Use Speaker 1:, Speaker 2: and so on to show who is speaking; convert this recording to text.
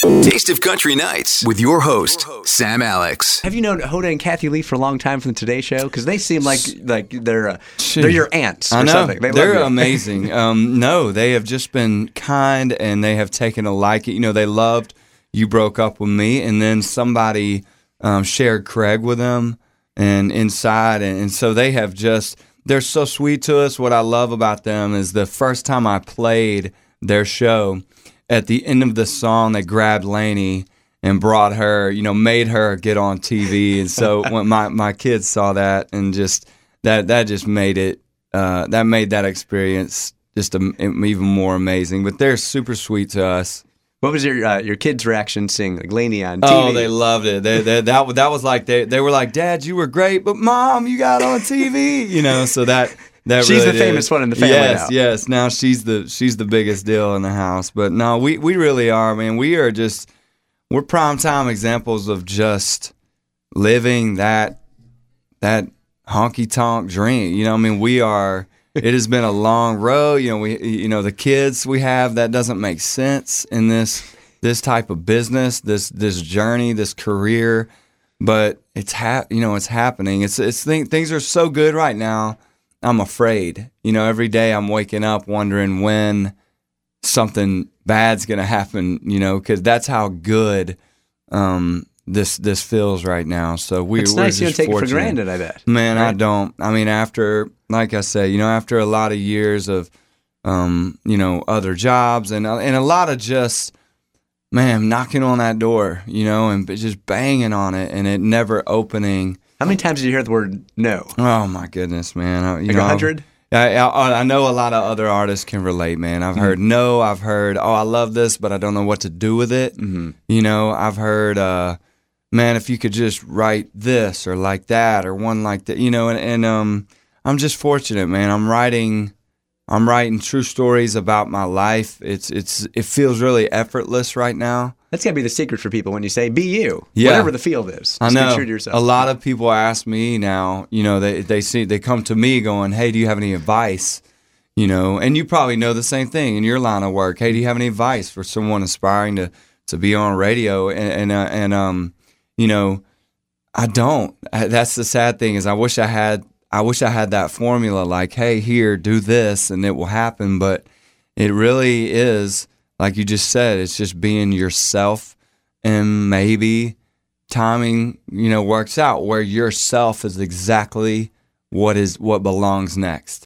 Speaker 1: Taste of Country Nights with your host, Sam Alex.
Speaker 2: Have you known Hoda and Kathie Lee for a long time from the Today Show? Because they seem like like they're uh, they're your aunts or
Speaker 3: I know.
Speaker 2: something. They
Speaker 3: they're
Speaker 2: you.
Speaker 3: amazing. Um, no, they have just been kind and they have taken a liking. You know, they loved You Broke Up With Me, and then somebody um, shared Craig with them and inside. And, and so they have just, they're so sweet to us. What I love about them is the first time I played their show, at the end of the song, they grabbed Laney and brought her, you know, made her get on TV. And so when my, my kids saw that and just, that, that just made it, uh, that made that experience just a, even more amazing. But they're super sweet to us.
Speaker 2: What was your uh, your kids' reaction seeing like Laney on TV?
Speaker 3: Oh, they loved it. They, they, that that was like they they were like, Dad, you were great, but Mom, you got on TV. You know, so that that
Speaker 2: She's
Speaker 3: really
Speaker 2: the famous one in the family
Speaker 3: Yes,
Speaker 2: now.
Speaker 3: yes. Now she's the she's the biggest deal in the house. But no, we we really are, I mean, We are just we're prime time examples of just living that that honky tonk dream. You know, I mean, we are. It has been a long road. You know, we you know the kids we have that doesn't make sense in this this type of business, this this journey, this career. But it's hap- you know it's happening. It's it's th- things are so good right now. I'm afraid. You know, every day I'm waking up wondering when something bad's gonna happen. You know, because that's how good um, this this feels right now. So we
Speaker 2: it's
Speaker 3: we're
Speaker 2: nice you don't take it for granted. I bet.
Speaker 3: Man, I don't. I mean, after, like I said, you know, after a lot of years of, um, you know, other jobs and and a lot of just, man, knocking on that door, you know, and just banging on it and it never opening.
Speaker 2: How many times did you hear the word no?
Speaker 3: Oh my goodness, man! You
Speaker 2: Like
Speaker 3: know,
Speaker 2: a hundred?
Speaker 3: I, I, I know a lot of other artists can relate, man. I've heard no, I've heard oh, I love this, but I don't know what to do with it. Mm-hmm. You know, I've heard, uh, man, if you could just write this or like that or one like that, you know, and, and um, I'm just fortunate, man. I'm writing, I'm writing true stories about my life. It's it's it feels really effortless right now.
Speaker 2: That's got to be the secret for people when you say be you,
Speaker 3: Yeah.
Speaker 2: whatever the field is. Just
Speaker 3: I know.
Speaker 2: Be true to yourself.
Speaker 3: A lot of people ask me now, you know, they they see they come to me going, "Hey, do you have any advice?" You know, and you probably know the same thing in your line of work. Hey, do you have any advice for someone aspiring to to be on radio? And and uh, and um, you know, I don't. That's the sad thing is I wish I had I wish I had that formula like, "Hey, here, do this and it will happen." But it really is like you just said, it's just being yourself and maybe timing, you know, works out where yourself is exactly what is what belongs next.